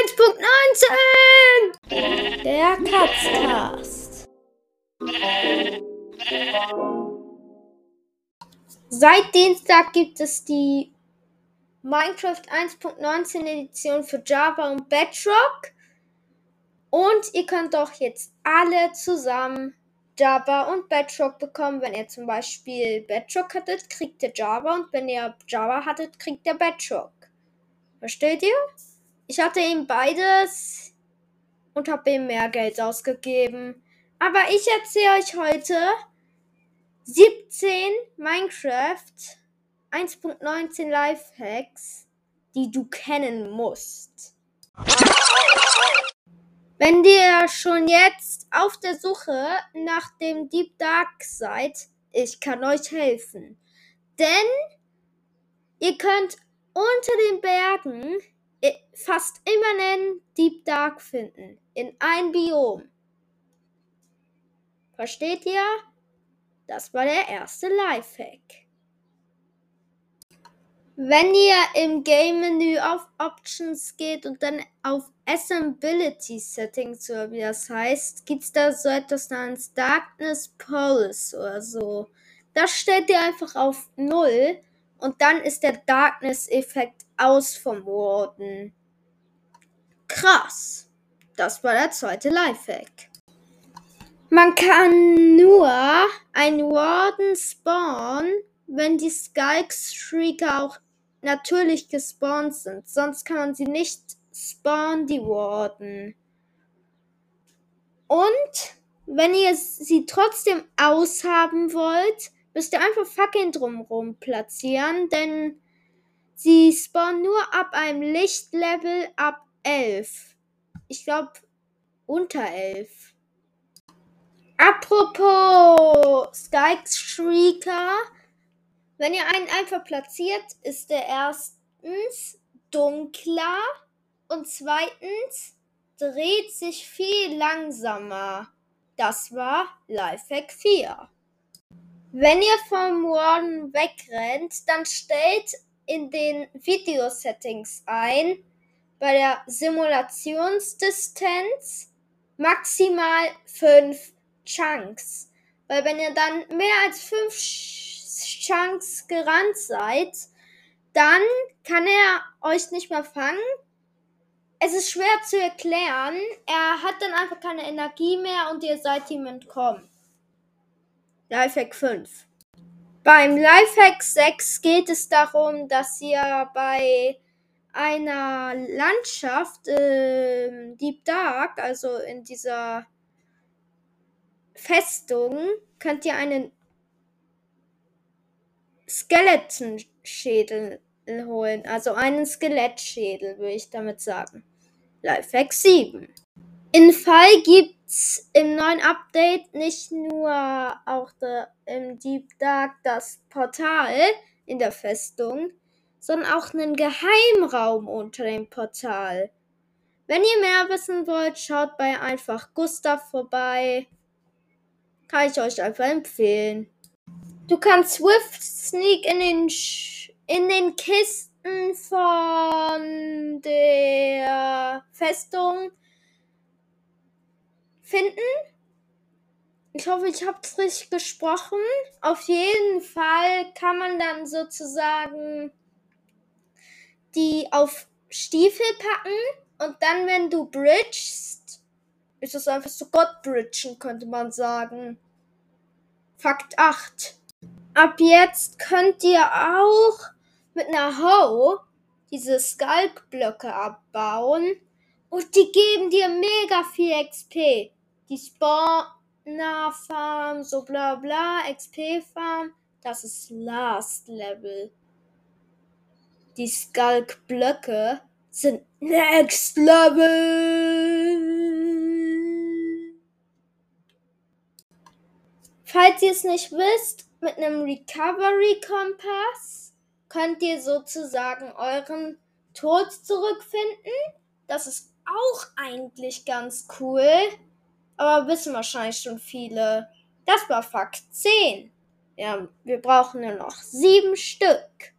1.19 Der Katzcast. Seit Dienstag gibt es die Minecraft 1.19 Edition für Java und Bedrock. Und ihr könnt doch jetzt alle zusammen Java und Bedrock bekommen. Wenn ihr zum Beispiel Bedrock hattet, kriegt ihr Java und wenn ihr Java hattet, kriegt ihr Bedrock. Versteht ihr? Ich hatte ihm beides und habe ihm mehr Geld ausgegeben. Aber ich erzähle euch heute 17 Minecraft 1.19 Lifehacks, die du kennen musst. Wenn ihr schon jetzt auf der Suche nach dem Deep Dark seid, ich kann euch helfen. Denn ihr könnt unter den Bergen fast immer einen Deep Dark finden. In ein Biom. Versteht ihr? Das war der erste Lifehack. Wenn ihr im Game-Menü auf Options geht und dann auf Assemblability Settings oder wie das heißt, gibt es da so etwas namens Darkness Pulse oder so. Das stellt ihr einfach auf 0 und dann ist der Darkness-Effekt aus vom Warden. Krass. Das war der zweite Lifehack. Man kann nur ein Warden spawnen, wenn die Skulk-Streaker auch natürlich gespawnt sind. Sonst kann man sie nicht spawnen, die Warden. Und wenn ihr sie trotzdem aushaben wollt, müsst ihr einfach Fackeln drumherum platzieren, denn sie spawnen nur ab einem Lichtlevel ab 11. Ich glaube unter 11. Apropos Sky Streaker, wenn ihr einen einfach platziert, ist der erstens dunkler und zweitens dreht sich viel langsamer. Das war Lifehack 4. Wenn ihr vom Warden wegrennt, dann stellt in den Video-Settings ein, bei der Simulationsdistanz maximal 5 Chunks. Weil wenn ihr dann mehr als 5 Chunks gerannt seid, dann kann er euch nicht mehr fangen. Es ist schwer zu erklären. Er hat dann einfach keine Energie mehr und ihr seid ihm entkommen. Lifehack 5. Beim Lifehack 6 geht es darum, dass ihr bei einer Landschaft äh, Deep Dark, also in dieser Festung, könnt ihr einen Skeletonschädel holen. Also einen Skelettschädel, würde ich damit sagen. Lifehack 7. In Fall gibt's im neuen Update nicht nur auch the, im Deep Dark das Portal in der Festung, sondern auch einen Geheimraum unter dem Portal. Wenn ihr mehr wissen wollt, schaut bei einfach Gustav vorbei. Kann ich euch einfach empfehlen. Du kannst Swift Sneak in den, Sch in den Kisten von der Festung finden. Ich hoffe, ich habe es richtig gesprochen. Auf jeden Fall kann man dann sozusagen die auf Stiefel packen und dann, wenn du bridgest, ist es einfach so Gott bridgen, könnte man sagen. Fakt 8. Ab jetzt könnt ihr auch mit einer Hoe diese Skalkblöcke abbauen und die geben dir mega viel XP die Spawner Farm, so bla bla, XP Farm, das ist Last Level. Die Skulk Blöcke sind Next Level. Falls ihr es nicht wisst, mit einem Recovery Kompass könnt ihr sozusagen euren Tod zurückfinden. Das ist auch eigentlich ganz cool aber wissen wahrscheinlich schon viele. Das war Fakt 10. Ja, wir brauchen nur noch sieben Stück.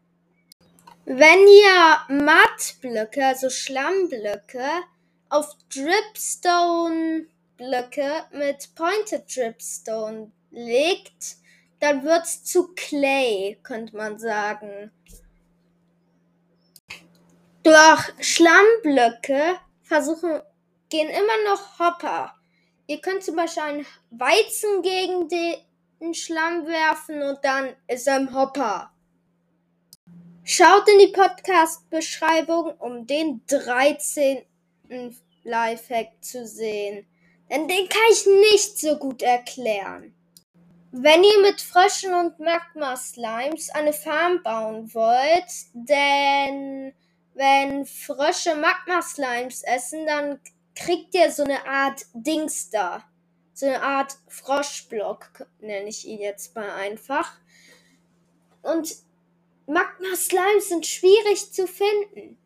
Wenn ihr Mattblöcke, also Schlammblöcke, auf Dripstone-Blöcke mit Pointed Dripstone legt, dann wird's zu Clay, könnte man sagen. Durch Schlammblöcke versuchen, gehen immer noch Hopper. Ihr könnt zum Beispiel einen Weizen gegen den Schlamm werfen und dann ist er im Hopper. Schaut in die Podcast-Beschreibung, um den 13. Lifehack zu sehen. Denn den kann ich nicht so gut erklären. Wenn ihr mit Fröschen und Magma-Slimes eine Farm bauen wollt, denn wenn Frösche Magma-Slimes essen, dann kriegt ihr so eine Art Dings da. So eine Art Froschblock, nenne ich ihn jetzt mal einfach. Und Magma-Slimes sind schwierig zu finden.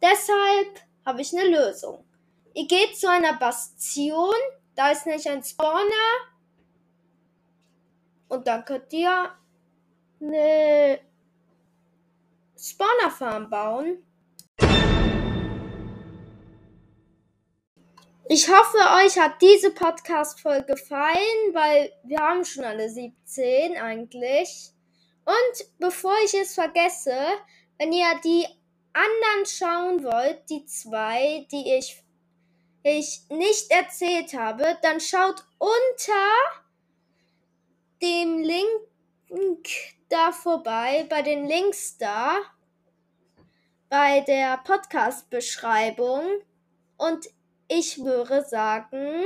Deshalb habe ich eine Lösung. Ihr geht zu einer Bastion, da ist nämlich ein Spawner. Und dann könnt ihr eine Spawner-Farm bauen. Ich hoffe, euch hat diese Podcast-Folge gefallen, weil wir haben schon alle 17 eigentlich. Und bevor ich es vergesse, wenn ihr die anderen schauen wollt, die zwei, die ich, ich nicht erzählt habe, dann schaut unter dem Link da vorbei, bei den Links da, bei der Podcast-Beschreibung. Und ich würde sagen,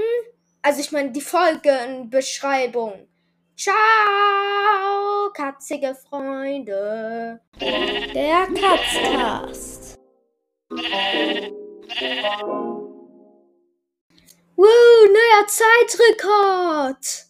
also ich meine die Folgenbeschreibung. Ciao, katzige Freunde. Der Katzcast. Woo, neuer Zeitrekord.